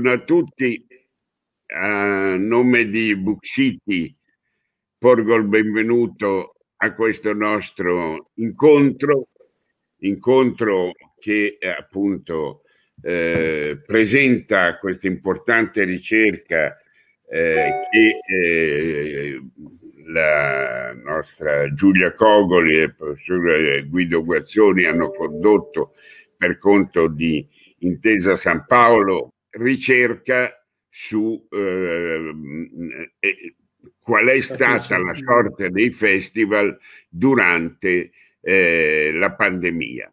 Buongiorno a tutti. A nome di Book City porgo il benvenuto a questo nostro incontro, incontro che appunto eh, presenta questa importante ricerca eh, che eh, la nostra Giulia Cogoli e il professor Guido Guazzoni hanno condotto per conto di Intesa San Paolo ricerca su eh, qual è stata la sorte dei festival durante eh, la pandemia.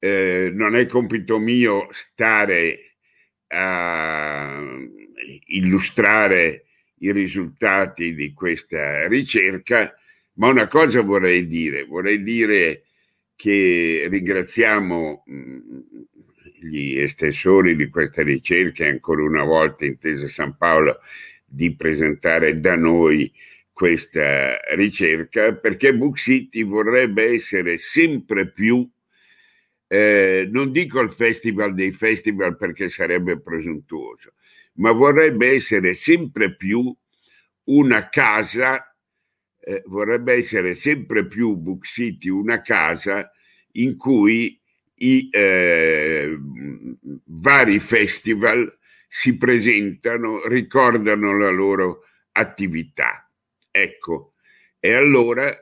Eh, non è compito mio stare a illustrare i risultati di questa ricerca, ma una cosa vorrei dire, vorrei dire che ringraziamo mh, gli estensori di questa ricerca e ancora una volta Intesa San Paolo di presentare da noi questa ricerca perché Book City vorrebbe essere sempre più eh, non dico il festival dei festival perché sarebbe presuntuoso, ma vorrebbe essere sempre più una casa, eh, vorrebbe essere sempre più Book City una casa in cui i eh, vari festival si presentano, ricordano la loro attività. Ecco, e allora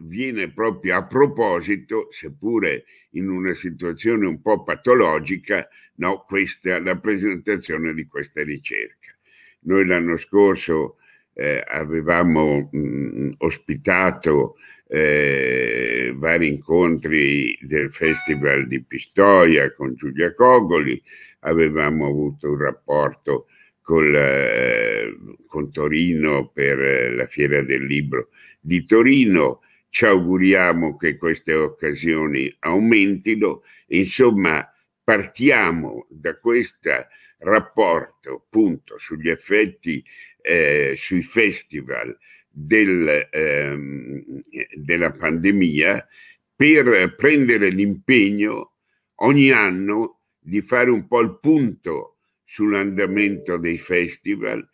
viene proprio a proposito, seppure in una situazione un po' patologica, no, questa, la presentazione di questa ricerca. Noi l'anno scorso eh, avevamo mh, ospitato eh, vari incontri del Festival di Pistoia con Giulia Cogoli, avevamo avuto un rapporto con, eh, con Torino per eh, la Fiera del Libro di Torino, ci auguriamo che queste occasioni aumentino, insomma partiamo da questo rapporto appunto sugli effetti eh, sui festival del, ehm, della pandemia per prendere l'impegno ogni anno di fare un po' il punto sull'andamento dei festival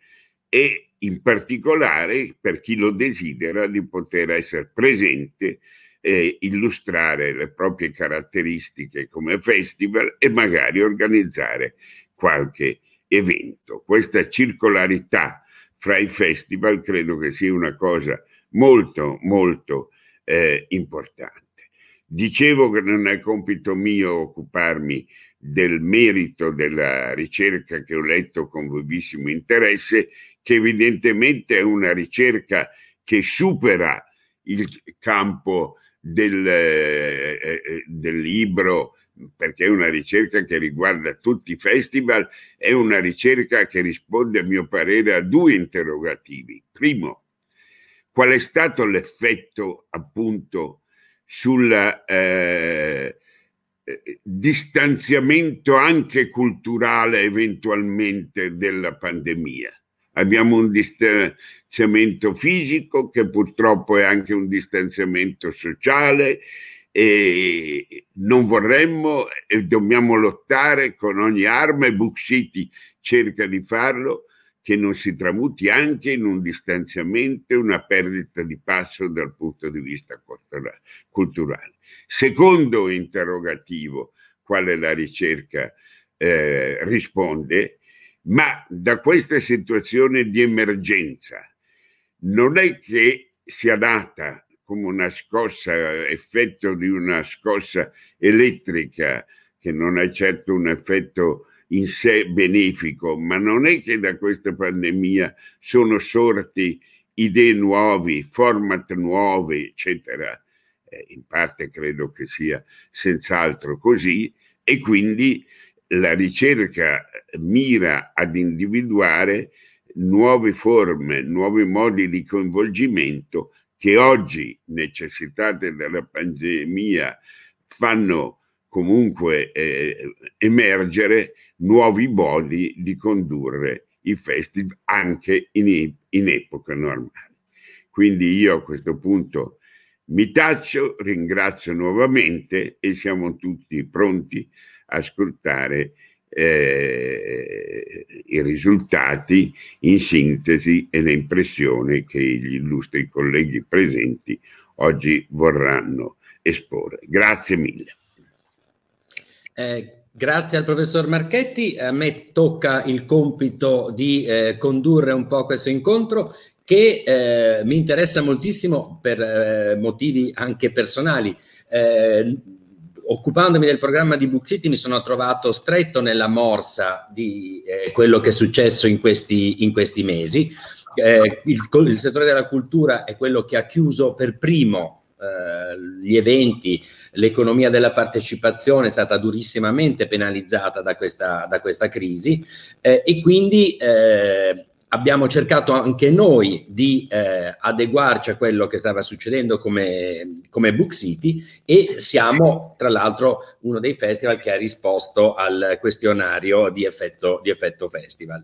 e in particolare per chi lo desidera di poter essere presente e illustrare le proprie caratteristiche come festival e magari organizzare qualche evento. Questa circolarità fra i festival credo che sia una cosa molto, molto eh, importante. Dicevo che non è compito mio occuparmi del merito della ricerca che ho letto con vivissimo interesse, che evidentemente è una ricerca che supera il campo del, eh, eh del libro perché è una ricerca che riguarda tutti i festival, è una ricerca che risponde a mio parere a due interrogativi. Primo, qual è stato l'effetto appunto sul eh, distanziamento anche culturale eventualmente della pandemia? Abbiamo un distanziamento fisico che purtroppo è anche un distanziamento sociale e non vorremmo e dobbiamo lottare con ogni arma e City cerca di farlo che non si tramuti anche in un distanziamento e una perdita di passo dal punto di vista culturale. Secondo interrogativo, quale la ricerca eh, risponde, ma da questa situazione di emergenza non è che sia data come una scossa, effetto di una scossa elettrica, che non è certo un effetto in sé benefico, ma non è che da questa pandemia sono sorti idee nuove, format nuovi, eccetera. Eh, in parte credo che sia senz'altro così e quindi la ricerca mira ad individuare nuove forme, nuovi modi di coinvolgimento che oggi, necessitate dalla pandemia, fanno comunque eh, emergere nuovi modi di condurre i festival anche in, in epoca normale. Quindi io a questo punto mi taccio, ringrazio nuovamente e siamo tutti pronti a ascoltare eh, i risultati in sintesi e le impressioni che gli illustri colleghi presenti oggi vorranno esporre. Grazie mille. Eh, Grazie al professor Marchetti, a me tocca il compito di eh, condurre un po' questo incontro che eh, mi interessa moltissimo per eh, motivi anche personali. Eh, occupandomi del programma di Book City mi sono trovato stretto nella morsa di eh, quello che è successo in questi, in questi mesi. Eh, il, il settore della cultura è quello che ha chiuso per primo gli eventi, l'economia della partecipazione è stata durissimamente penalizzata da questa, da questa crisi eh, e quindi eh, abbiamo cercato anche noi di eh, adeguarci a quello che stava succedendo come, come Book City e siamo tra l'altro uno dei festival che ha risposto al questionario di effetto, di effetto festival.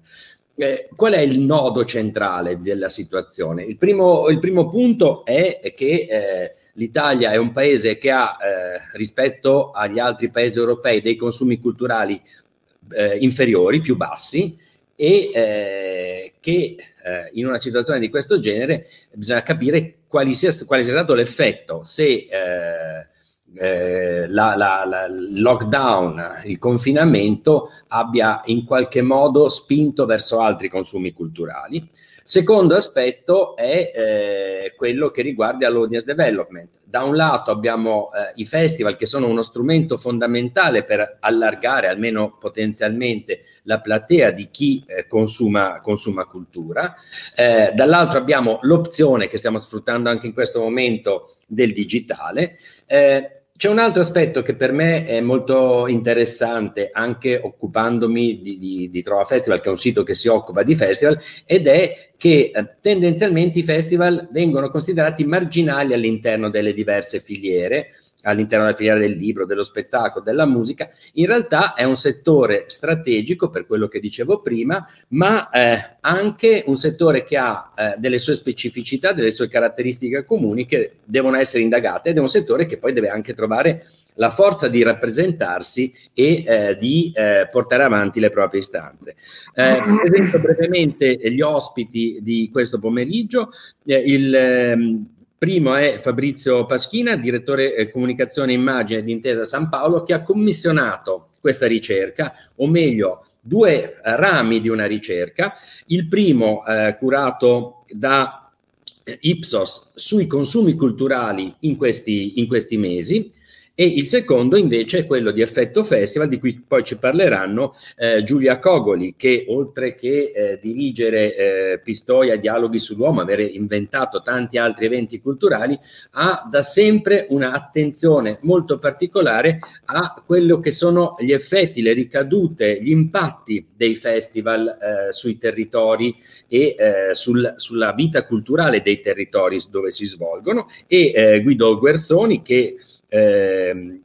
Eh, qual è il nodo centrale della situazione? Il primo, il primo punto è che eh, l'Italia è un paese che ha eh, rispetto agli altri paesi europei dei consumi culturali eh, inferiori, più bassi, e eh, che eh, in una situazione di questo genere bisogna capire quali sia, quale sia stato l'effetto, se eh, la, la, la, il lockdown, il confinamento abbia in qualche modo spinto verso altri consumi culturali. Secondo aspetto è eh, quello che riguarda l'audience development. Da un lato abbiamo eh, i festival che sono uno strumento fondamentale per allargare almeno potenzialmente la platea di chi eh, consuma, consuma, cultura, eh, dall'altro abbiamo l'opzione che stiamo sfruttando anche in questo momento del digitale. Eh, c'è un altro aspetto che per me è molto interessante, anche occupandomi di, di, di, Trova Festival, che è un sito che si occupa di festival, ed è che eh, tendenzialmente i festival vengono considerati marginali all'interno delle diverse filiere all'interno della filiera del libro, dello spettacolo, della musica, in realtà è un settore strategico per quello che dicevo prima, ma eh, anche un settore che ha eh, delle sue specificità, delle sue caratteristiche comuni che devono essere indagate ed è un settore che poi deve anche trovare la forza di rappresentarsi e eh, di eh, portare avanti le proprie istanze. Eh, presento brevemente gli ospiti di questo pomeriggio. Eh, il, ehm, Primo è Fabrizio Paschina, direttore eh, comunicazione e immagine di Intesa San Paolo, che ha commissionato questa ricerca, o meglio, due rami di una ricerca. Il primo eh, curato da Ipsos sui consumi culturali in questi, in questi mesi e il secondo invece è quello di Effetto Festival, di cui poi ci parleranno eh, Giulia Cogoli, che oltre che eh, dirigere eh, Pistoia Dialoghi sull'uomo, avere inventato tanti altri eventi culturali, ha da sempre un'attenzione molto particolare a quello che sono gli effetti, le ricadute, gli impatti dei festival eh, sui territori e eh, sul, sulla vita culturale dei territori dove si svolgono. E eh, Guido Guerzoni che eh,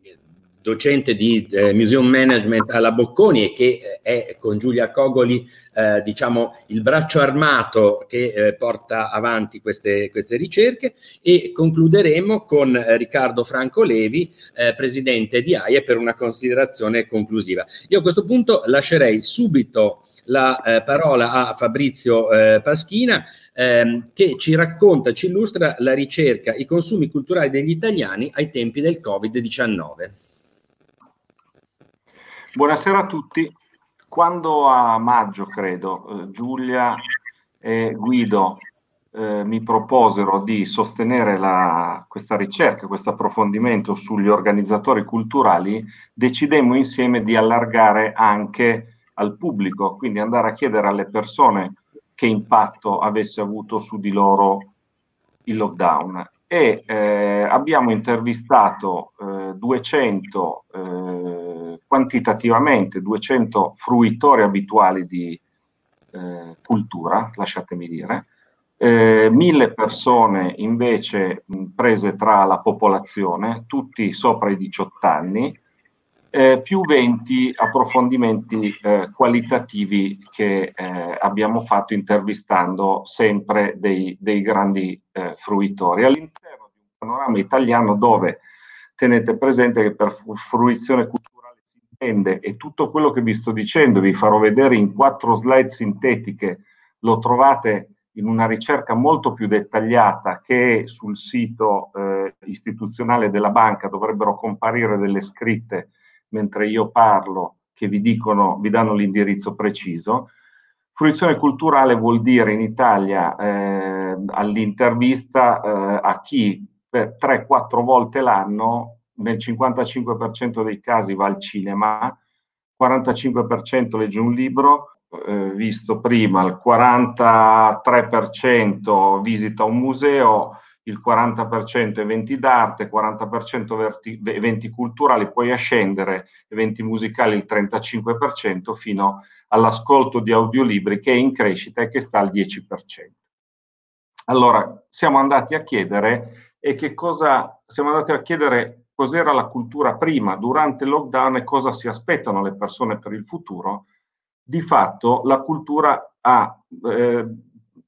docente di eh, Museum Management alla Bocconi e che eh, è con Giulia Cogoli eh, diciamo il braccio armato che eh, porta avanti queste, queste, ricerche e concluderemo con eh, Riccardo Franco Levi, eh, presidente di AIE per una considerazione conclusiva. Io a questo punto lascerei subito la parola a Fabrizio Paschina ehm, che ci racconta, ci illustra la ricerca, i consumi culturali degli italiani ai tempi del Covid-19. Buonasera a tutti. Quando a maggio, credo, eh, Giulia e Guido eh, mi proposero di sostenere la, questa ricerca, questo approfondimento sugli organizzatori culturali, decidemmo insieme di allargare anche al pubblico, quindi andare a chiedere alle persone che impatto avesse avuto su di loro il lockdown. E eh, abbiamo intervistato eh, 200, eh, quantitativamente 200 fruitori abituali di eh, cultura, lasciatemi dire, eh, mille persone invece mh, prese tra la popolazione, tutti sopra i 18 anni, eh, più 20 approfondimenti eh, qualitativi che eh, abbiamo fatto intervistando sempre dei, dei grandi eh, fruitori. All'interno di un panorama italiano dove tenete presente che per fruizione culturale si intende e tutto quello che vi sto dicendo vi farò vedere in quattro slide sintetiche lo trovate in una ricerca molto più dettagliata che sul sito eh, istituzionale della banca dovrebbero comparire delle scritte mentre io parlo che vi dicono, vi danno l'indirizzo preciso. Fruizione culturale vuol dire in Italia eh, all'intervista eh, a chi per 3-4 volte l'anno, nel 55% dei casi va al cinema, 45% legge un libro, eh, visto prima, il 43% visita un museo, il 40% eventi d'arte, 40% eventi culturali, poi a scendere eventi musicali il 35% fino all'ascolto di audiolibri che è in crescita e che sta al 10%. Allora, siamo andati a chiedere e che cosa siamo andati a chiedere cos'era la cultura prima, durante il lockdown e cosa si aspettano le persone per il futuro di fatto la cultura ha, eh,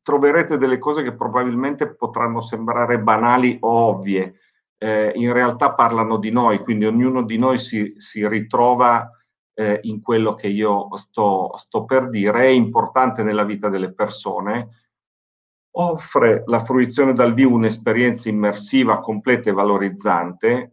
troverete delle cose che probabilmente potranno sembrare banali o ovvie, eh, in realtà parlano di noi, quindi ognuno di noi si, si ritrova eh, in quello che io sto, sto per dire, è importante nella vita delle persone, offre la fruizione dal vivo un'esperienza immersiva, completa e valorizzante,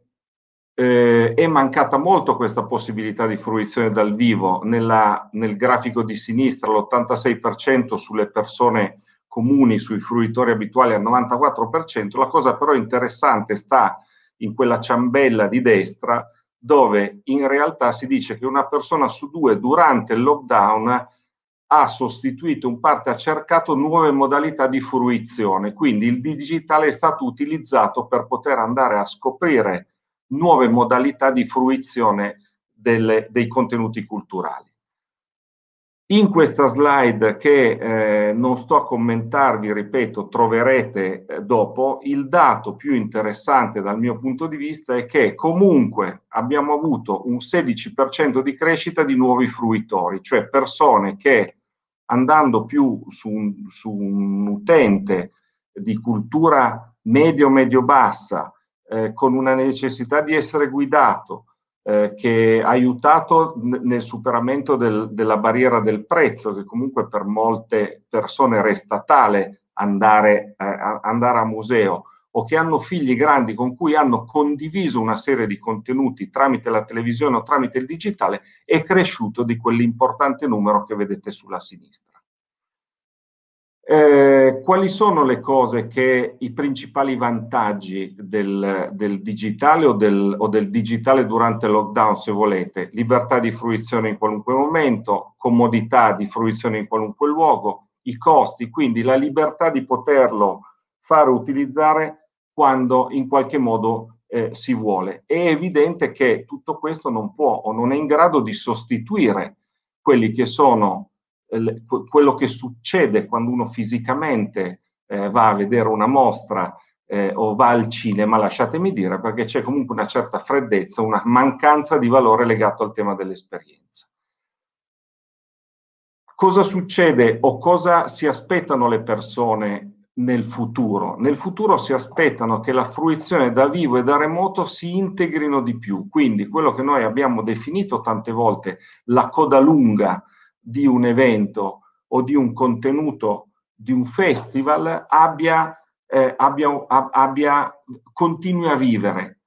eh, è mancata molto questa possibilità di fruizione dal vivo. Nella, nel grafico di sinistra l'86% sulle persone comuni, sui fruitori abituali al 94%. La cosa però interessante sta in quella ciambella di destra dove in realtà si dice che una persona su due durante il lockdown ha sostituito, in parte ha cercato nuove modalità di fruizione, quindi il digitale è stato utilizzato per poter andare a scoprire nuove modalità di fruizione delle, dei contenuti culturali. In questa slide che eh, non sto a commentarvi, ripeto, troverete eh, dopo, il dato più interessante dal mio punto di vista è che comunque abbiamo avuto un 16% di crescita di nuovi fruitori, cioè persone che andando più su un, su un utente di cultura medio-medio-bassa, eh, con una necessità di essere guidato, eh, che ha aiutato nel superamento del, della barriera del prezzo, che comunque per molte persone resta tale andare, eh, andare a museo, o che hanno figli grandi con cui hanno condiviso una serie di contenuti tramite la televisione o tramite il digitale, è cresciuto di quell'importante numero che vedete sulla sinistra. Eh, quali sono le cose che i principali vantaggi del, del digitale o del, o del, digitale durante il lockdown, se volete? Libertà di fruizione in qualunque momento, comodità di fruizione in qualunque luogo, i costi, quindi la libertà di poterlo fare utilizzare quando in qualche modo eh, si vuole. È evidente che tutto questo non può o non è in grado di sostituire quelli che sono quello che succede quando uno fisicamente eh, va a vedere una mostra eh, o va al cinema, lasciatemi dire, perché c'è comunque una certa freddezza, una mancanza di valore legato al tema dell'esperienza. Cosa succede o cosa si aspettano le persone nel futuro? Nel futuro si aspettano che la fruizione da vivo e da remoto si integrino di più, quindi quello che noi abbiamo definito tante volte la coda lunga di un evento o di un contenuto di un festival abbia, eh, abbia, abbia, continui a vivere,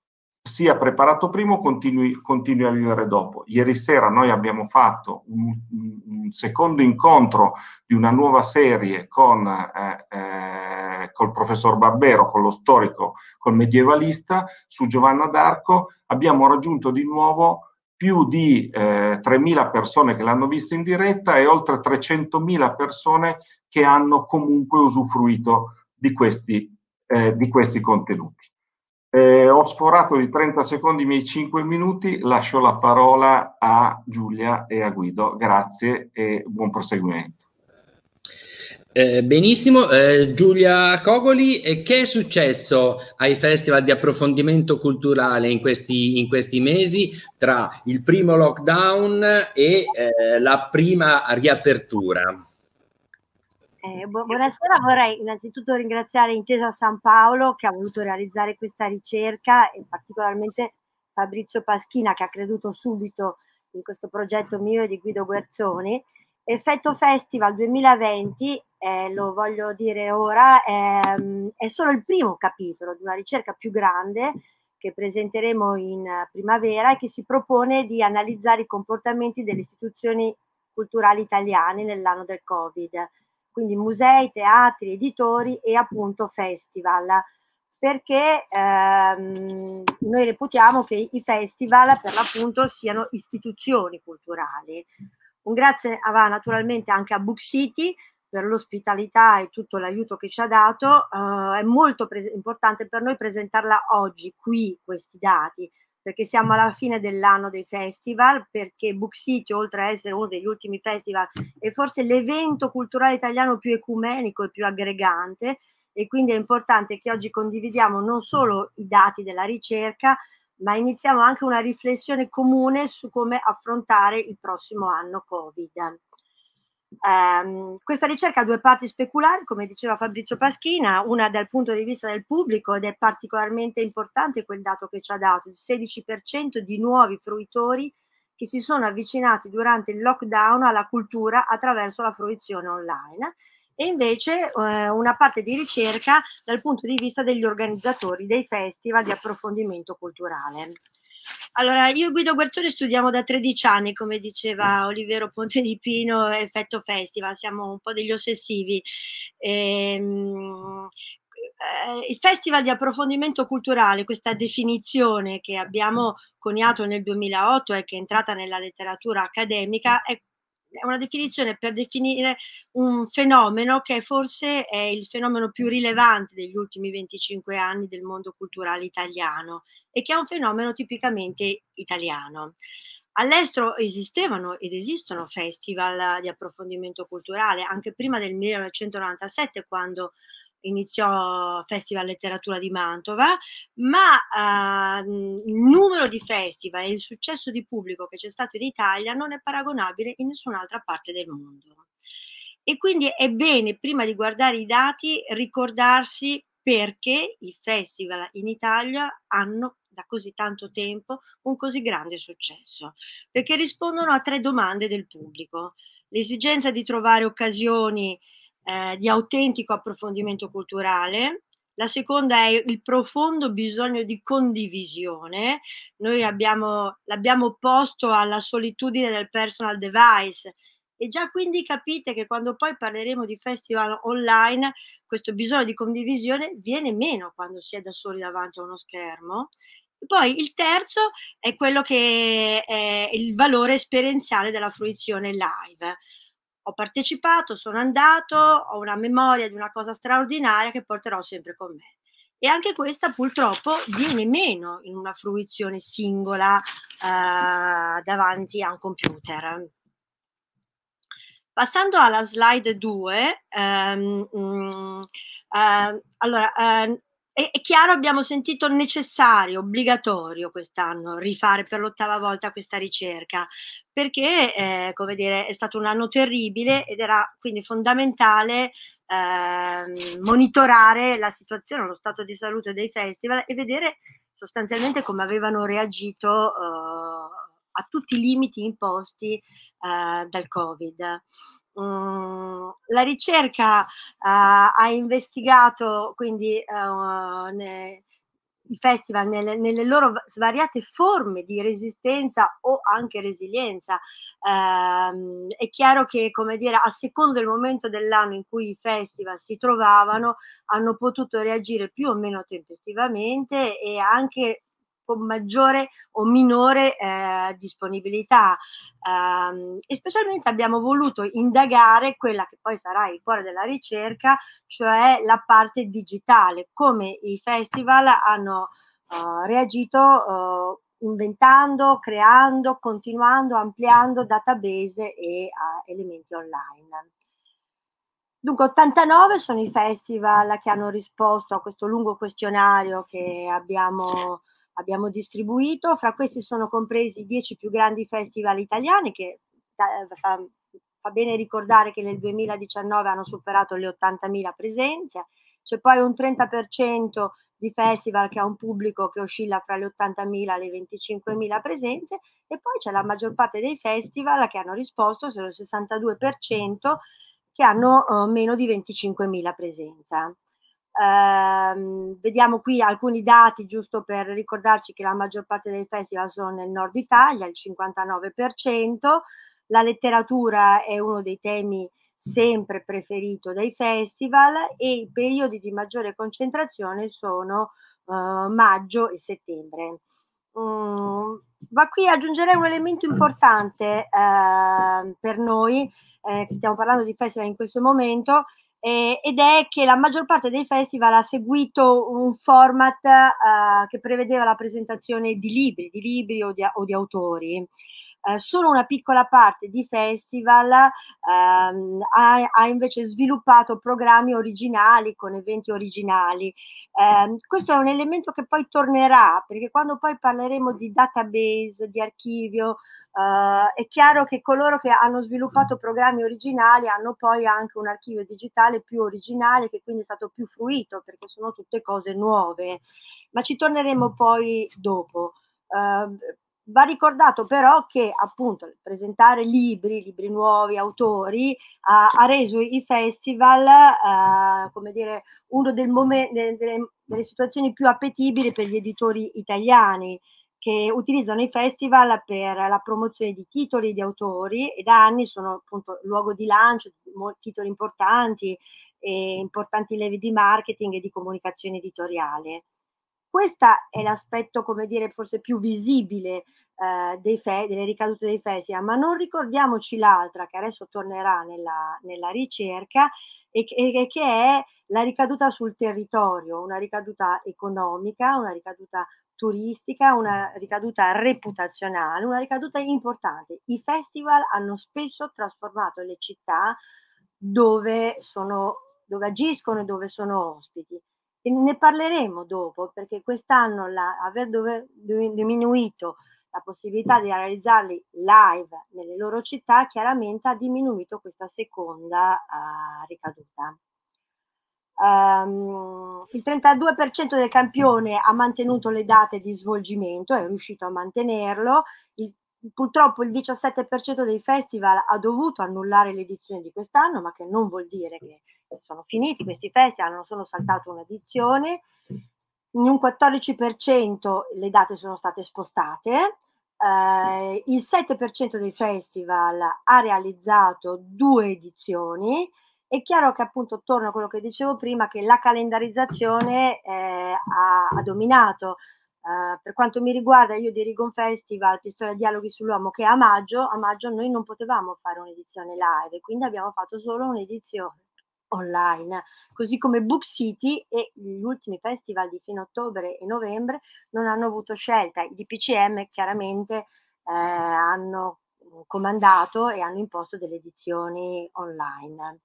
sia preparato prima o continui, continui, a vivere dopo. Ieri sera noi abbiamo fatto un, un secondo incontro di una nuova serie con eh, eh, col professor Barbero, con lo storico, col medievalista, su Giovanna d'Arco, abbiamo raggiunto di nuovo più di eh, 3.000 persone che l'hanno vista in diretta e oltre 300.000 persone che hanno comunque usufruito di questi, eh, di questi contenuti. Eh, ho sforato di 30 secondi i miei 5 minuti, lascio la parola a Giulia e a Guido. Grazie e buon proseguimento. Eh, benissimo, eh, Giulia Cogoli, eh, che è successo ai festival di approfondimento culturale in questi, in questi mesi tra il primo lockdown e eh, la prima riapertura? Eh, bu- buonasera, vorrei innanzitutto ringraziare Intesa San Paolo che ha voluto realizzare questa ricerca e particolarmente Fabrizio Paschina che ha creduto subito in questo progetto mio e di Guido Guerzoni. Effetto Festival 2020, eh, lo voglio dire ora, è, è solo il primo capitolo di una ricerca più grande che presenteremo in primavera e che si propone di analizzare i comportamenti delle istituzioni culturali italiane nell'anno del Covid quindi musei, teatri, editori e appunto festival perché ehm, noi reputiamo che i festival per l'appunto siano istituzioni culturali. Un grazie va naturalmente anche a Book City per l'ospitalità e tutto l'aiuto che ci ha dato. Uh, è molto pre- importante per noi presentarla oggi qui questi dati perché siamo alla fine dell'anno dei festival, perché Book City, oltre a essere uno degli ultimi festival, è forse l'evento culturale italiano più ecumenico e più aggregante e quindi è importante che oggi condividiamo non solo i dati della ricerca, ma iniziamo anche una riflessione comune su come affrontare il prossimo anno Covid. Um, questa ricerca ha due parti speculari, come diceva Fabrizio Paschina, una dal punto di vista del pubblico ed è particolarmente importante quel dato che ci ha dato, il 16% di nuovi fruitori che si sono avvicinati durante il lockdown alla cultura attraverso la fruizione online e invece eh, una parte di ricerca dal punto di vista degli organizzatori dei festival di approfondimento culturale. Allora, io e Guido Guerzoni studiamo da 13 anni, come diceva Olivero Ponte di Pino, Effetto Festival, siamo un po' degli ossessivi. Ehm, eh, il Festival di approfondimento culturale, questa definizione che abbiamo coniato nel 2008 e che è entrata nella letteratura accademica, è è una definizione per definire un fenomeno che forse è il fenomeno più rilevante degli ultimi 25 anni del mondo culturale italiano e che è un fenomeno tipicamente italiano. All'estero esistevano ed esistono festival di approfondimento culturale anche prima del 1997 quando iniziò Festival Letteratura di Mantova, ma eh, il numero di festival e il successo di pubblico che c'è stato in Italia non è paragonabile in nessun'altra parte del mondo. E quindi è bene, prima di guardare i dati, ricordarsi perché i festival in Italia hanno da così tanto tempo un così grande successo, perché rispondono a tre domande del pubblico. L'esigenza di trovare occasioni eh, di autentico approfondimento culturale. La seconda è il profondo bisogno di condivisione. Noi abbiamo, l'abbiamo posto alla solitudine del personal device e già quindi capite che quando poi parleremo di festival online, questo bisogno di condivisione viene meno quando si è da soli davanti a uno schermo. E poi il terzo è quello che è il valore esperienziale della fruizione live ho partecipato, sono andato, ho una memoria di una cosa straordinaria che porterò sempre con me. E anche questa purtroppo viene meno in una fruizione singola eh, davanti a un computer. Passando alla slide 2, ehm, mh, eh, allora, eh, è, è chiaro, abbiamo sentito necessario, obbligatorio quest'anno rifare per l'ottava volta questa ricerca, perché eh, come dire, è stato un anno terribile ed era quindi fondamentale eh, monitorare la situazione, lo stato di salute dei festival e vedere sostanzialmente come avevano reagito eh, a tutti i limiti imposti eh, dal Covid. Mm, la ricerca uh, ha investigato quindi uh, ne, i festival nelle, nelle, loro svariate forme di resistenza o anche resilienza. Eh, è chiaro che, come dire, a secondo del momento dell'anno in cui i festival si trovavano, hanno potuto reagire più o meno tempestivamente e anche con maggiore o minore eh, disponibilità. Um, e specialmente abbiamo voluto indagare quella che poi sarà il cuore della ricerca, cioè la parte digitale, come i festival hanno uh, reagito uh, inventando, creando, continuando, ampliando database e uh, elementi online. Dunque, 89 sono i festival che hanno risposto a questo lungo questionario che abbiamo abbiamo distribuito. Fra questi sono compresi i 10 più grandi festival italiani che fa, fa bene ricordare che nel 2019 hanno superato le 80.000 presenze. C'è poi un 30% di festival che ha un pubblico che oscilla fra le 80.000 e le 25.000 presenze e poi c'è la maggior parte dei festival che hanno risposto, sono il 62%, che hanno uh, meno di 25.000 presenze. Eh, vediamo qui alcuni dati giusto per ricordarci che la maggior parte dei festival sono nel nord Italia, il 59%, la letteratura è uno dei temi sempre preferito dai festival e i periodi di maggiore concentrazione sono uh, maggio e settembre. Um, ma qui aggiungerei un elemento importante uh, per noi, eh, che stiamo parlando di festival in questo momento, eh, ed è che la maggior parte dei festival ha seguito un format eh, che prevedeva la presentazione di libri, di libri o di, o di autori. Eh, solo una piccola parte di festival ehm, ha, ha, invece sviluppato programmi originali con eventi originali. Eh, questo è un elemento che poi tornerà perché quando poi parleremo di database, di archivio, Uh, è chiaro che coloro che hanno sviluppato programmi originali hanno poi anche un archivio digitale più originale che quindi è stato più fruito perché sono tutte cose nuove, ma ci torneremo poi dopo. Uh, va ricordato però che appunto presentare libri, libri nuovi, autori, ha, ha reso i festival, uh, come dire, del momen- delle, delle situazioni più appetibili per gli editori italiani che utilizzano i festival per la promozione di titoli di autori e da anni sono appunto luogo di lancio di titoli importanti e importanti levi di marketing e di comunicazione editoriale. Questo è l'aspetto, come dire, forse più visibile eh, fe- delle ricadute dei festival, ma non ricordiamoci l'altra che adesso tornerà nella, nella ricerca e, e che è la ricaduta sul territorio, una ricaduta economica, una ricaduta turistica, una ricaduta reputazionale, una ricaduta importante. I festival hanno spesso trasformato le città dove, sono, dove agiscono e dove sono ospiti. E ne parleremo dopo perché quest'anno la, aver dove, diminuito la possibilità di realizzarli live nelle loro città chiaramente ha diminuito questa seconda uh, ricaduta. Um, il 32% del campione ha mantenuto le date di svolgimento, è riuscito a mantenerlo. Il, purtroppo il 17% dei festival ha dovuto annullare l'edizione di quest'anno, ma che non vuol dire che sono finiti questi festival, non sono saltato un'edizione. In un 14% le date sono state spostate. Uh, il 7% dei festival ha realizzato due edizioni è chiaro che appunto torno a quello che dicevo prima, che la calendarizzazione eh, ha, ha, dominato. Uh, per quanto mi riguarda, io dirigo un festival, Pistola Dialoghi sull'Uomo, che a maggio, a maggio noi non potevamo fare un'edizione live, quindi abbiamo fatto solo un'edizione online, così come Book City e gli ultimi festival di fine ottobre e novembre non hanno avuto scelta. I DPCM chiaramente eh, hanno comandato e hanno imposto delle edizioni online.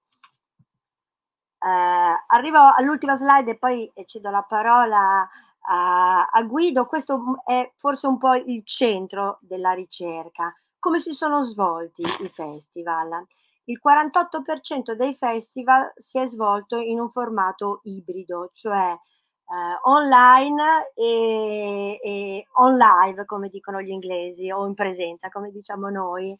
Eh, arrivo all'ultima slide e poi cedo la parola a, a Guido. Questo è forse un po' il centro della ricerca. Come si sono svolti i festival? Il 48% dei festival si è svolto in un formato ibrido, cioè eh, online e, e on live, come dicono gli inglesi, o in presenza, come diciamo noi.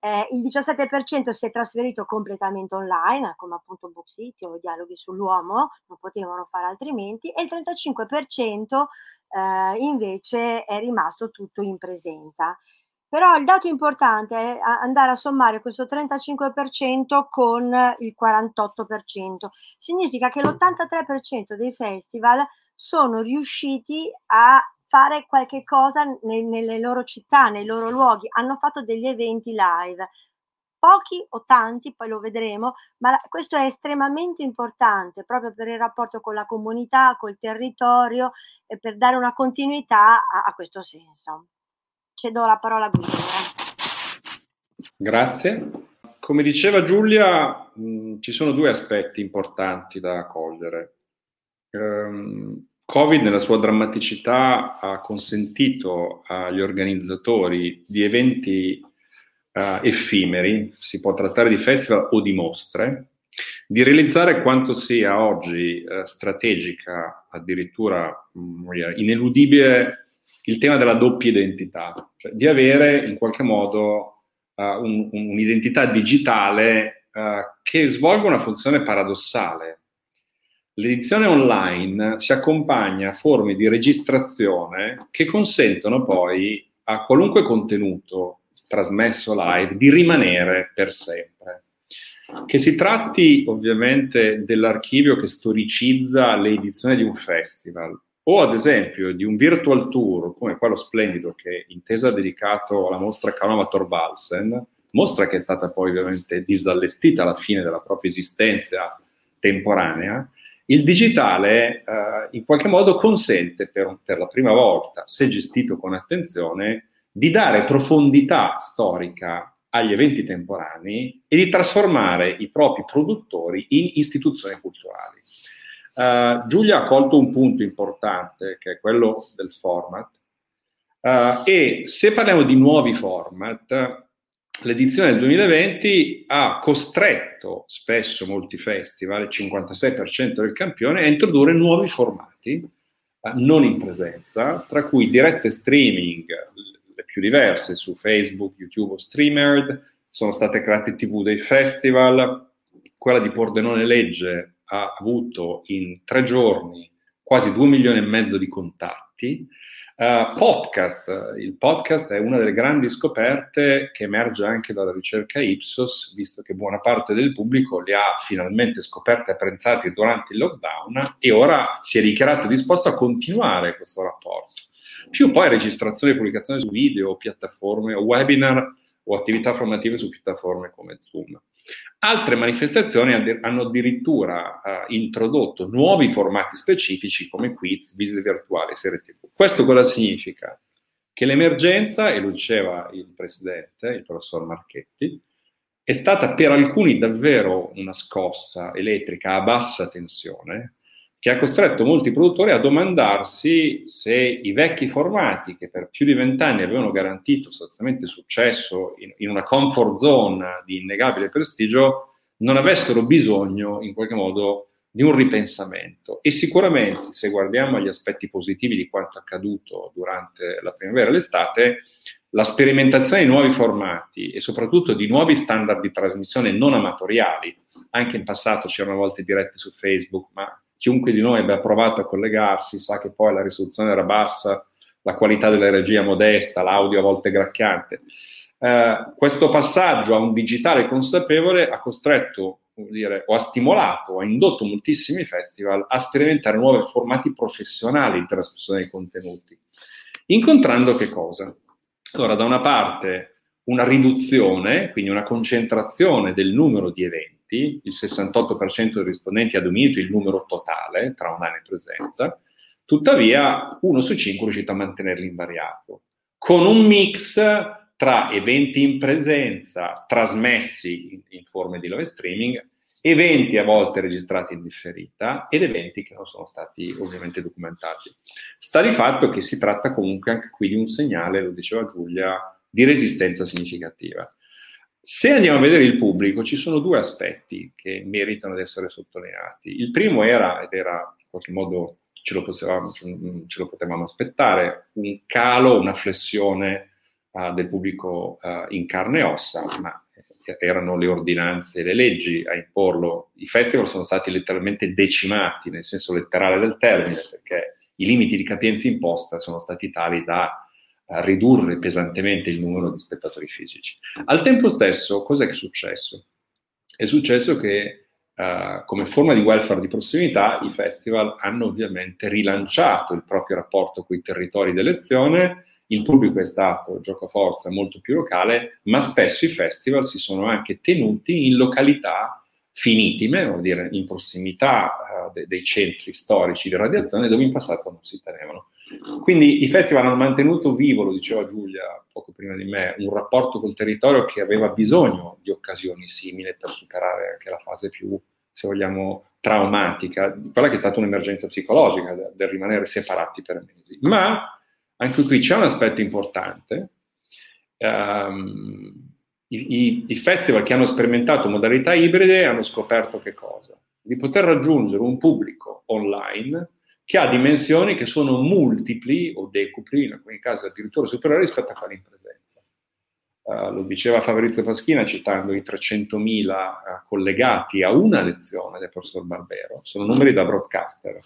Eh, il 17% si è trasferito completamente online, come appunto Book City o dialoghi sull'uomo, non potevano fare altrimenti, e il 35% eh, invece è rimasto tutto in presenza. Però il dato importante è andare a sommare questo 35% con il 48%. Significa che l'83% dei festival sono riusciti a fare qualche cosa ne, nelle loro città, nei loro luoghi, hanno fatto degli eventi live. Pochi o tanti, poi lo vedremo, ma questo è estremamente importante proprio per il rapporto con la comunità, col territorio e per dare una continuità a, a questo senso. Cedo la parola a Guido. Grazie. Come diceva Giulia, mh, ci sono due aspetti importanti da cogliere. Um, Covid nella sua drammaticità ha consentito agli organizzatori di eventi uh, effimeri, si può trattare di festival o di mostre, di realizzare quanto sia oggi uh, strategica, addirittura mh, ineludibile il tema della doppia identità, cioè di avere in qualche modo uh, un, un'identità digitale uh, che svolga una funzione paradossale. L'edizione online si accompagna a forme di registrazione che consentono poi a qualunque contenuto trasmesso live di rimanere per sempre. Che si tratti ovviamente dell'archivio che storicizza le edizioni di un festival, o ad esempio di un virtual tour come quello splendido che Intesa ha dedicato alla mostra Canova Thorvaldsen, mostra che è stata poi ovviamente disallestita alla fine della propria esistenza temporanea, il digitale eh, in qualche modo consente per, per la prima volta, se gestito con attenzione, di dare profondità storica agli eventi temporanei e di trasformare i propri produttori in istituzioni culturali. Uh, Giulia ha colto un punto importante che è quello del format. Uh, e se parliamo di nuovi format, l'edizione del 2020 ha costretto spesso molti festival, il 56% del campione, a introdurre nuovi formati uh, non in presenza, tra cui dirette streaming, le più diverse su Facebook, YouTube o Streamered, sono state create TV dei festival, quella di Pordenone Legge ha avuto in tre giorni quasi due milioni e mezzo di contatti. Uh, podcast, il podcast è una delle grandi scoperte che emerge anche dalla ricerca Ipsos, visto che buona parte del pubblico li ha finalmente scoperte e apprezzati durante il lockdown e ora si è dichiarato disposto a continuare questo rapporto. Più poi registrazione e pubblicazione su video, piattaforme o webinar o attività formative su piattaforme come Zoom. Altre manifestazioni hanno addirittura uh, introdotto nuovi formati specifici come quiz, visite virtuali, serie TV. Questo cosa significa? Che l'emergenza, e lo diceva il presidente, il professor Marchetti, è stata per alcuni davvero una scossa elettrica a bassa tensione che ha costretto molti produttori a domandarsi se i vecchi formati che per più di vent'anni avevano garantito sostanzialmente successo in, in, una comfort zone di innegabile prestigio non avessero bisogno in qualche modo di un ripensamento. E sicuramente se guardiamo agli aspetti positivi di quanto accaduto durante la primavera e l'estate, la sperimentazione di nuovi formati e soprattutto di nuovi standard di trasmissione non amatoriali, anche in passato c'erano volte dirette su Facebook, ma chiunque di noi abbia provato a collegarsi sa che poi la risoluzione era bassa, la qualità della regia modesta, l'audio a volte gracchiante. Eh, questo passaggio a un digitale consapevole ha costretto, dire, o ha stimolato, ha indotto moltissimi festival a sperimentare nuovi formati professionali di trasmissione dei contenuti, incontrando che cosa? Allora, da una parte una riduzione, quindi una concentrazione del numero di eventi, rispondenti, il 68% dei rispondenti ha dominato il numero totale tra online e presenza, tuttavia uno su cinque è riuscito a mantenerli invariato, con un mix tra eventi in presenza trasmessi in, in forme di live streaming, eventi a volte registrati in differita ed eventi che non sono stati ovviamente documentati. Sta di fatto che si tratta comunque anche qui di un segnale, lo diceva Giulia, di resistenza significativa. Se andiamo a vedere il pubblico, ci sono due aspetti che meritano di essere sottolineati. Il primo era, ed era in qualche modo ce lo, potevamo, ce lo potevamo aspettare, un calo, una flessione uh, del pubblico uh, in carne e ossa, ma erano le ordinanze e le leggi a imporlo. I festival sono stati letteralmente decimati, nel senso letterale del termine, perché i limiti di capienza imposta sono stati tali da ridurre pesantemente il numero di spettatori fisici. Al tempo stesso, che è successo? È successo che Uh, come forma di welfare di prossimità, i festival hanno ovviamente rilanciato il proprio rapporto con i territori d'elezione, il pubblico è stato, gioco forza, molto più locale, ma spesso i festival si sono anche tenuti in località finitime, vuol dire in prossimità uh, de- dei centri storici di radiazione dove in passato non si tenevano. Quindi i festival hanno mantenuto vivo, lo diceva Giulia poco prima di me, un rapporto col territorio che aveva bisogno di occasioni simili per superare anche la fase più, se vogliamo, traumatica, quella che è stata un'emergenza psicologica del, rimanere separati per mesi. Ma anche qui c'è un aspetto importante. Um, i, i, festival che hanno sperimentato modalità ibride hanno scoperto che cosa? Di poter raggiungere un pubblico online che ha dimensioni che sono multipli o decupli, in alcuni casi addirittura superiori rispetto a quelli in presenza. Uh, lo diceva Fabrizio Paschina citando i 300.000 uh, eh, collegati a una lezione del professor Barbero, sono numeri da broadcaster.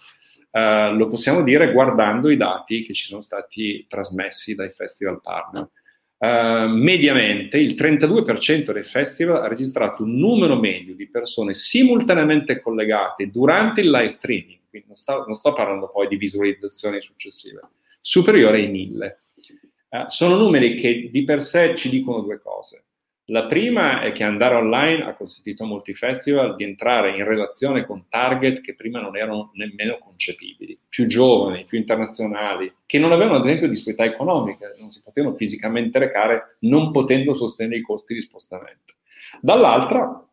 Uh, lo possiamo dire guardando i dati che ci sono stati trasmessi dai festival partner. Mediamente il 32% dei festival ha registrato un numero medio di persone simultaneamente collegate durante il live streaming, quindi non, sta, non sto parlando poi di visualizzazioni successive, superiore ai 1000. Uh, sono numeri che di per sé ci dicono due cose. La prima è che andare online ha consentito a molti festival di entrare in relazione con target che prima non erano nemmeno concepibili, più giovani, più internazionali, che non avevano ad esempio disparità economiche, non si potevano fisicamente recare non potendo sostenere i costi di spostamento. Dall'altra,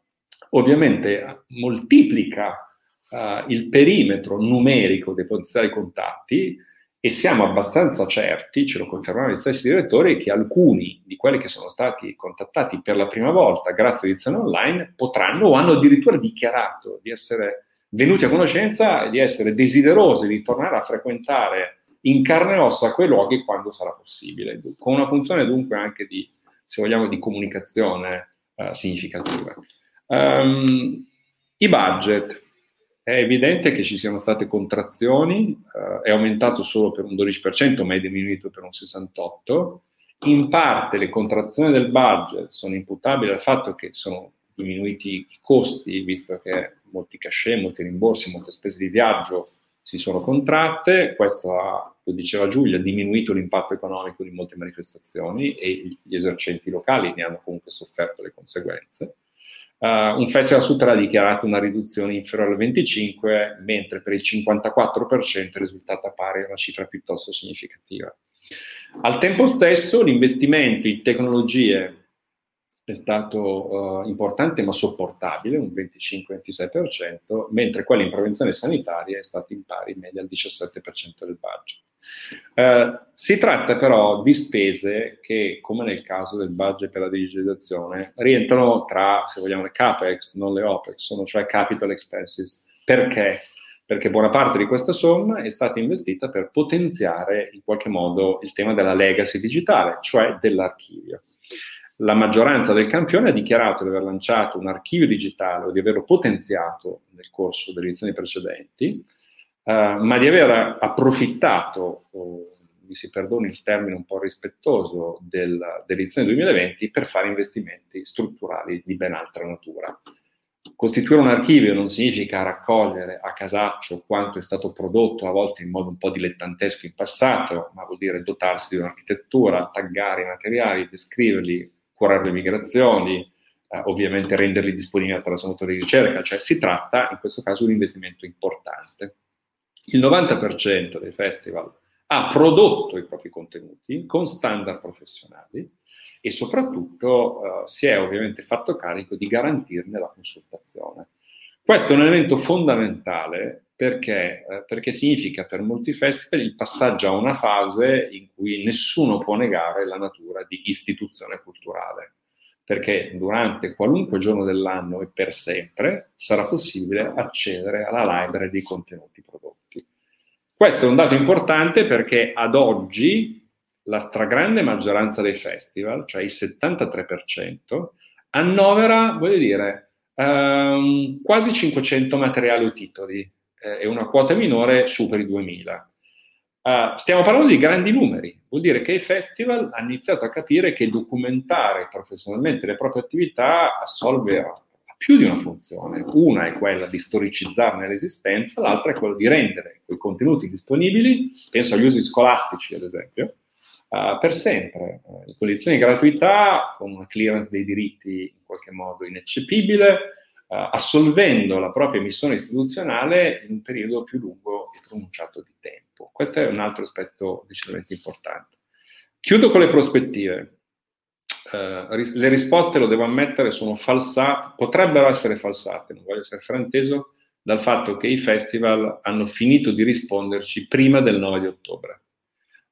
ovviamente, moltiplica uh, il perimetro numerico dei potenziali contatti e siamo abbastanza certi, ce lo confermano gli stessi direttori, che alcuni di quelli che sono stati contattati per la prima volta grazie a edizione online potranno o hanno addirittura dichiarato di essere venuti a conoscenza e di essere desiderosi di tornare a frequentare in carne e ossa quei luoghi quando sarà possibile, con una funzione dunque anche di, se vogliamo, di comunicazione uh, significativa. Um, I budget, è evidente che ci siano state contrazioni, eh, è aumentato solo per un 12%, ma è diminuito per un 68%. In parte le contrazioni del budget sono imputabili al fatto che sono diminuiti i costi, visto che molti cachet, molti rimborsi, molte spese di viaggio si sono contratte. Questo ha, lo diceva Giulia, diminuito l'impatto economico di molte manifestazioni e gli esercenti locali ne hanno comunque sofferto le conseguenze. Uh, un festival su tre ha dichiarato una riduzione inferiore al 25, mentre per il 54% è risultata pari a una cifra piuttosto significativa. Al tempo stesso l'investimento in tecnologie è stato uh, importante ma sopportabile, un 25-26%, mentre quello in prevenzione sanitaria è stato in pari in media al 17% del budget. Uh, si tratta però di spese che, come nel caso del budget per la digitalizzazione, rientrano tra, se vogliamo, le CAPEX, non le OPEX, sono cioè capital expenses. Perché? Perché buona parte di questa somma è stata investita per potenziare in qualche modo il tema della legacy digitale, cioè dell'archivio la maggioranza del campione ha dichiarato di aver lanciato un archivio digitale o di averlo potenziato nel corso delle edizioni precedenti, eh, ma di aver approfittato, oh, mi si perdoni il termine un po' rispettoso, del, dell'edizione 2020 per fare investimenti strutturali di ben altra natura. Costituire un archivio non significa raccogliere a casaccio quanto è stato prodotto, a volte in modo un po' dilettantesco in passato, ma vuol dire dotarsi di un'architettura, taggare i materiali, descriverli, le migrazioni, eh, ovviamente renderli disponibili attraverso motori di ricerca, cioè si tratta in questo caso di un investimento importante. Il 90% dei festival ha prodotto i propri contenuti con standard professionali e soprattutto eh, si è ovviamente fatto carico di garantirne la consultazione. Questo è un elemento fondamentale perché, eh, perché, significa per molti festival il passaggio a una fase in cui nessuno può negare la natura di istituzione culturale, perché durante qualunque giorno dell'anno e per sempre sarà possibile accedere alla library di contenuti prodotti. Questo è un dato importante perché ad oggi la stragrande maggioranza dei festival, cioè il 73%, annovera, voglio dire, ehm, quasi 500 materiali o titoli eh, e una quota minore superi 2000. Uh, stiamo parlando di grandi numeri, vuol dire che i festival hanno iniziato a capire che documentare professionalmente le proprie attività assolve a, più di una funzione. Una è quella di storicizzarne l'esistenza, l'altra è quella di rendere quei contenuti disponibili, penso agli usi scolastici ad esempio, uh, per sempre, in condizioni di gratuità, con una clearance dei diritti in qualche modo ineccepibile, assolvendo la propria missione istituzionale in un periodo più lungo e pronunciato di tempo. Questo è un altro aspetto decisamente importante. Chiudo con le prospettive. Uh, le risposte, lo devo ammettere, sono falsate, potrebbero essere falsate, non voglio essere frainteso, dal fatto che i festival hanno finito di risponderci prima del 9 di ottobre.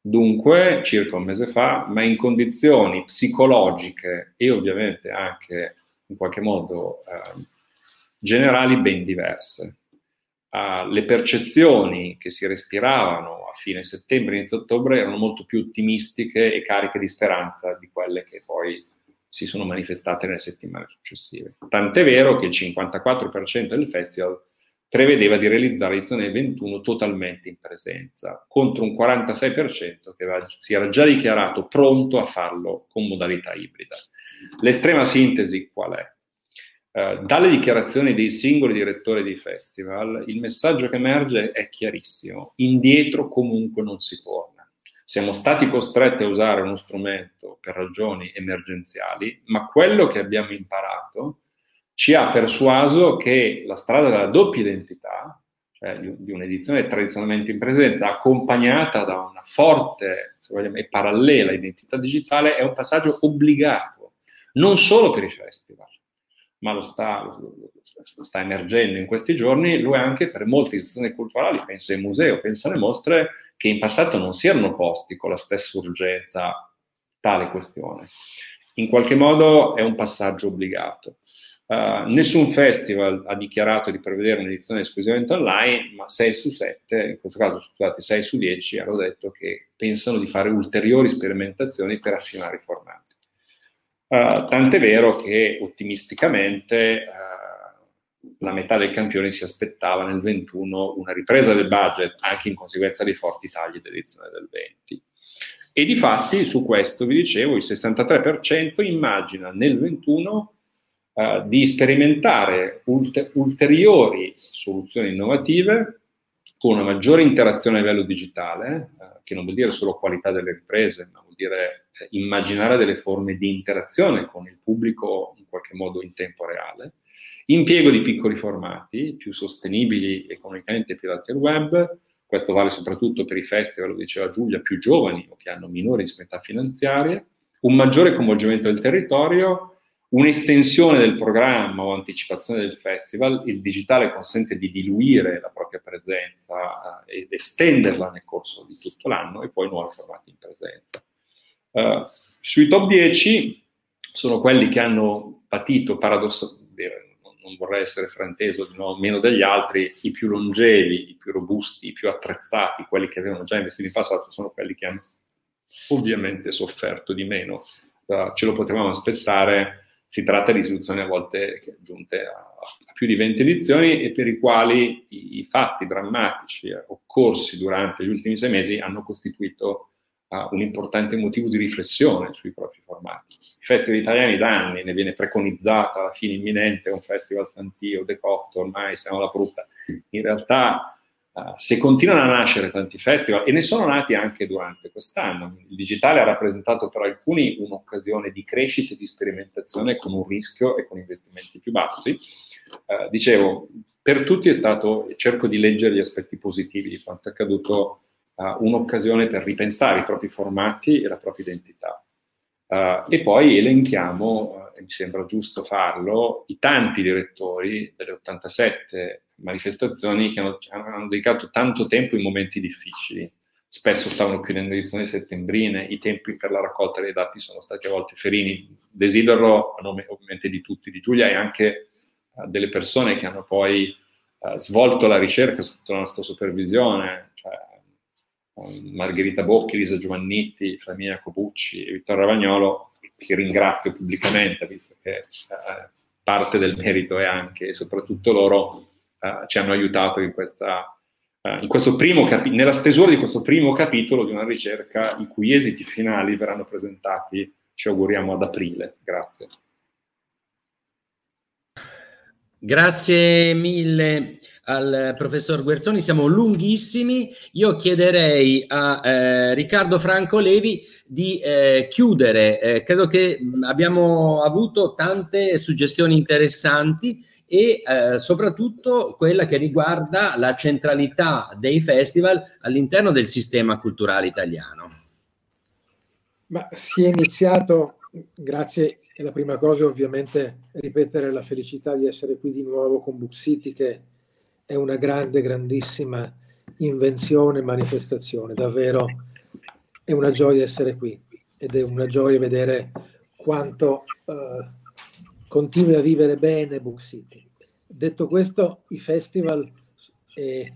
Dunque, circa un mese fa, ma in condizioni psicologiche e ovviamente anche in qualche modo eh, generali ben diverse uh, le percezioni che si respiravano a fine settembre, inizio ottobre erano molto più ottimistiche e cariche di speranza di quelle che poi si sono manifestate nelle settimane successive. Tant'è vero che il 54% del festival prevedeva di realizzare l'edizione 21 totalmente in presenza, contro un 46% che si era già dichiarato pronto a farlo con modalità ibrida. L'estrema sintesi qual è? Eh, dalle dichiarazioni dei singoli direttori dei festival, il messaggio che emerge è chiarissimo. Indietro comunque non si torna. Siamo stati costretti a usare uno strumento per ragioni emergenziali, ma quello che abbiamo imparato ci ha persuaso che la strada della doppia identità, cioè di un'edizione tradizionalmente in presenza, accompagnata da una forte vogliamo, e parallela identità digitale, è un passaggio obbligato, non solo per i festival, ma lo sta, sta, emergendo in questi giorni, lo è anche per molte istituzioni culturali, penso ai musei, penso alle mostre, che in passato non si erano posti con la stessa urgenza tale questione. In qualche modo è un passaggio obbligato. Uh, nessun festival ha dichiarato di prevedere un'edizione esclusivamente online, ma 6 su 7, in questo caso scusate 6 su 10, hanno detto che pensano di fare ulteriori sperimentazioni per affinare i formati. Uh, tant'è vero che ottimisticamente uh, la metà dei campioni si aspettava nel 21 una ripresa del budget anche in conseguenza dei forti tagli dell'edizione del 20. E di fatti su questo vi dicevo il 63% immagina nel 21 uh, eh, di sperimentare ulter- ulteriori soluzioni innovative con una maggiore interazione a livello digitale, che non vuol dire solo qualità delle riprese, ma dire eh, immaginare delle forme di interazione con il pubblico in qualche modo in tempo reale, impiego di piccoli formati più sostenibili economicamente più adatti al web, questo vale soprattutto per i festival, lo diceva Giulia, più giovani o che hanno minore disponibilità finanziaria, un maggiore coinvolgimento del territorio un'estensione del programma o anticipazione del festival, il digitale consente di diluire la propria presenza eh, ed estenderla nel corso di tutto l'anno e poi nuovi formati in presenza. Uh, sui top 10 sono quelli che hanno patito paradossalmente, non vorrei essere frainteso nuovo, meno degli altri, i più longevi, i più robusti, i più attrezzati, quelli che avevano già investito in passato, sono quelli che hanno ovviamente sofferto di meno. Uh, ce lo potevamo aspettare, si tratta di istituzioni a volte giunte a, a, più di 20 edizioni e per i quali i, i fatti drammatici occorsi durante gli ultimi sei mesi hanno costituito uh, un importante motivo di riflessione sui propri formati. I festival italiani da anni ne viene preconizzata la fine imminente, un festival stantio, decotto, ormai siamo alla frutta. In realtà Uh, se continuano a nascere tanti festival, e ne sono nati anche durante quest'anno, il digitale ha rappresentato per alcuni un'occasione di crescita e di sperimentazione con un rischio e con investimenti più bassi. Uh, dicevo, per tutti è stato, cerco di leggere gli aspetti positivi di quanto è accaduto, uh, un'occasione per ripensare i propri formati e la propria identità. e poi elenchiamo, e mi sembra giusto farlo, i tanti direttori delle 87 manifestazioni che hanno, hanno, dedicato tanto tempo in momenti difficili. Spesso stavano chiudendo edizioni settembrine, i tempi per la raccolta dei dati sono stati a volte ferini. Desidero, a nome ovviamente di tutti, di Giulia e anche uh, delle persone che hanno poi uh, svolto la ricerca sotto la nostra supervisione, cioè Margherita Bocchi, Lisa Giovannitti, Flaminia Cobucci e Vittorio Ravagnolo, che ringrazio pubblicamente, visto che uh, parte del merito è anche e soprattutto loro uh, ci hanno aiutato in questa uh, in capi- nella stesura di questo primo capitolo di una ricerca i cui esiti finali verranno presentati, ci auguriamo, ad aprile. Grazie. Grazie mille al professor Guerzoni, siamo lunghissimi. Io chiederei a eh, Riccardo Franco Levi di eh, chiudere. Eh, credo che abbiamo avuto tante suggestioni interessanti e eh, soprattutto quella che riguarda la centralità dei festival all'interno del sistema culturale italiano. Ma si è iniziato, grazie, la prima cosa è ovviamente ripetere la felicità di essere qui di nuovo con Book City che è una grande, grandissima invenzione, manifestazione, davvero è una gioia essere qui ed è una gioia vedere quanto uh, continui a vivere bene Book City. Detto questo, i festival e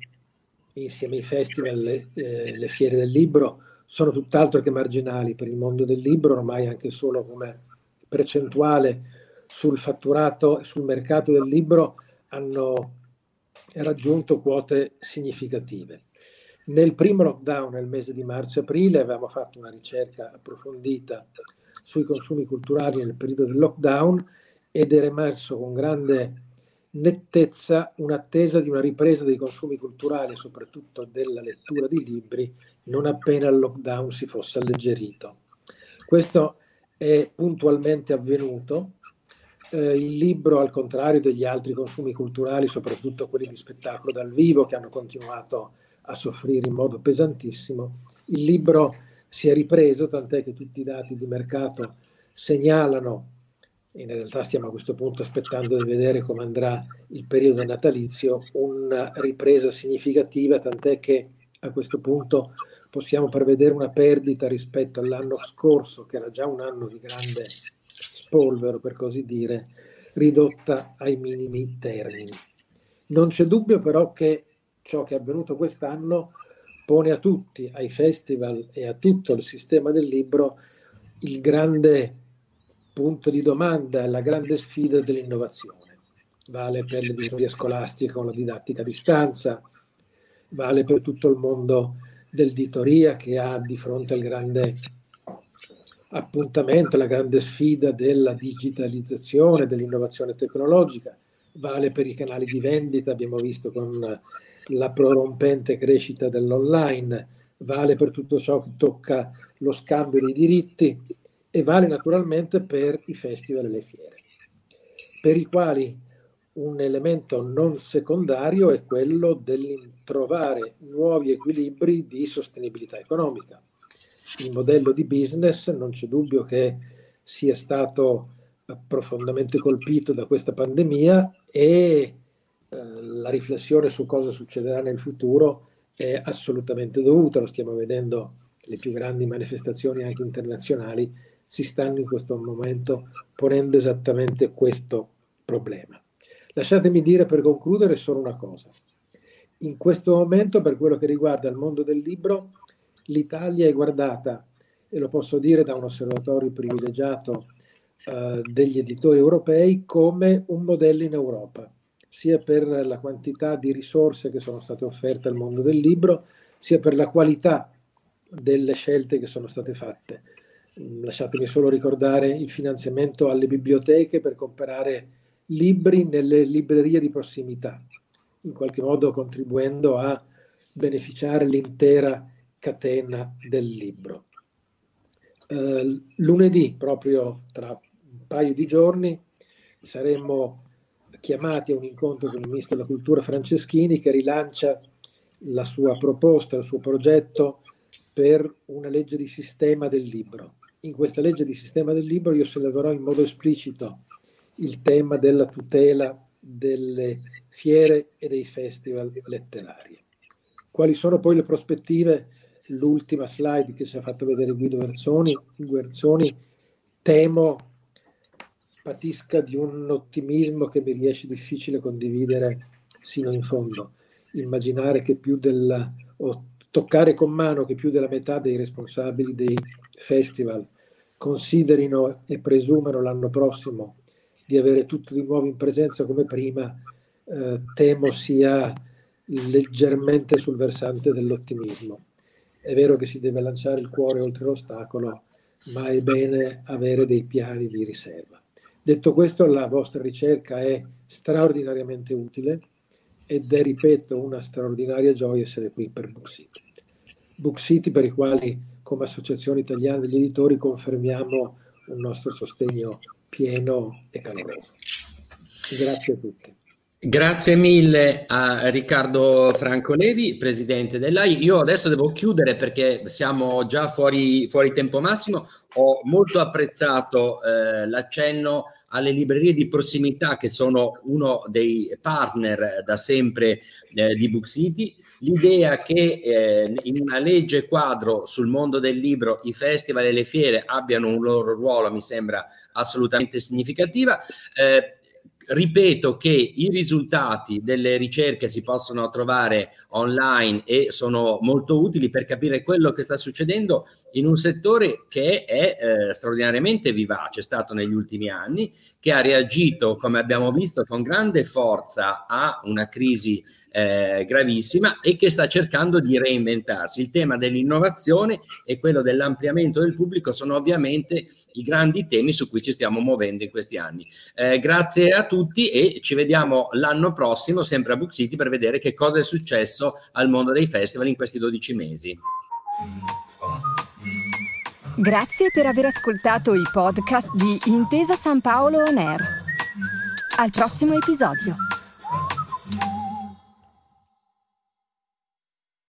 insieme ai festival le, eh, le fiere del libro sono tutt'altro che marginali per il mondo del libro, ormai anche solo come percentuale sul fatturato e sul mercato del libro hanno raggiunto quote significative. Nel primo lockdown, nel mese di marzo-aprile, avevamo fatto una ricerca approfondita sui consumi culturali nel periodo del lockdown ed era emerso con grande nettezza un'attesa di una ripresa dei consumi culturali, soprattutto della lettura di libri, non appena il lockdown si fosse alleggerito. Questo è puntualmente avvenuto. Eh, il libro, al contrario degli altri consumi culturali, soprattutto quelli di spettacolo dal vivo, che hanno continuato a soffrire in modo pesantissimo, il libro si è ripreso, tant'è che tutti i dati di mercato segnalano in realtà stiamo a questo punto aspettando di vedere come andrà il periodo natalizio, una ripresa significativa, tant'è che a questo punto possiamo prevedere una perdita rispetto all'anno scorso, che era già un anno di grande spolvero, per così dire, ridotta ai minimi termini. Non c'è dubbio però che ciò che è avvenuto quest'anno pone a tutti, ai festival e a tutto il sistema del libro, il grande punto di domanda la grande sfida dell'innovazione. Vale per l'editoria scolastica con la didattica a distanza, vale per tutto il mondo dell'editoria che ha di fronte al grande appuntamento, la grande sfida della digitalizzazione, dell'innovazione tecnologica, vale per i canali di vendita, abbiamo visto con la prorompente crescita dell'online, vale per tutto ciò che tocca lo scambio dei diritti, e vale naturalmente per i festival e le fiere, per i quali un elemento non secondario è quello di trovare nuovi equilibri di sostenibilità economica. Il modello di business non c'è dubbio che sia stato profondamente colpito da questa pandemia e eh, la riflessione su cosa succederà nel futuro è assolutamente dovuta, lo stiamo vedendo le più grandi manifestazioni anche internazionali si stanno in questo momento ponendo esattamente questo problema. Lasciatemi dire per concludere solo una cosa. In questo momento, per quello che riguarda il mondo del libro, l'Italia è guardata, e lo posso dire da un osservatorio privilegiato eh, degli editori europei, come un modello in Europa, sia per la quantità di risorse che sono state offerte al mondo del libro, sia per la qualità delle scelte che sono state fatte. Mm, lasciatemi solo ricordare il finanziamento alle biblioteche per comprare libri nelle librerie di prossimità, in qualche modo contribuendo a beneficiare l'intera catena del libro. Uh, lunedì, proprio tra un paio di giorni, saremmo chiamati a un incontro con il Ministro della Cultura Franceschini che rilancia la sua proposta, il suo progetto per una legge di sistema del libro in questa legge di sistema del libro io solleverò in modo esplicito il tema della tutela delle fiere e dei festival letterari. Quali sono poi le prospettive? L'ultima slide che ci ha fatto vedere Guido Verzoni, Guerzoni temo patisca di un ottimismo che mi riesce difficile condividere sino in fondo. Immaginare che più della, o toccare con mano che più della metà dei responsabili dei festival considerino e presumano l'anno prossimo di avere tutto di nuovo in presenza come prima, eh, temo sia leggermente sul versante dell'ottimismo. È vero che si deve lanciare il cuore oltre l'ostacolo, ma è bene avere dei piani di riserva. Detto questo, la vostra ricerca è straordinariamente utile ed è, ripeto, una straordinaria gioia essere qui per Book City. Book City per i quali come Associazione Italiana degli Editori confermiamo un nostro sostegno pieno e caloroso. Grazie a tutti. Grazie mille a Riccardo Franco Levi, presidente dell'AI. Io adesso devo chiudere perché siamo già fuori, fuori tempo massimo. Ho molto apprezzato eh, l'accenno alle librerie di prossimità che sono uno dei partner da sempre eh, di Book City. L'idea che eh, in una legge quadro sul mondo del libro i festival e le fiere abbiano un loro ruolo mi sembra assolutamente significativa. Eh, ripeto che i risultati delle ricerche si possono trovare online e sono molto utili per capire quello che sta succedendo in un settore che è eh, straordinariamente vivace, è stato negli ultimi anni, che ha reagito, come abbiamo visto, con grande forza a una crisi eh, gravissima e che sta cercando di reinventarsi. Il tema dell'innovazione e quello dell'ampliamento del pubblico sono ovviamente i grandi temi su cui ci stiamo muovendo in questi anni. Eh, grazie a tutti e ci vediamo l'anno prossimo sempre a Book City per vedere che cosa è successo al mondo dei festival in questi 12 mesi. Grazie per aver ascoltato i podcast di Intesa San Paolo On Air. Al prossimo episodio.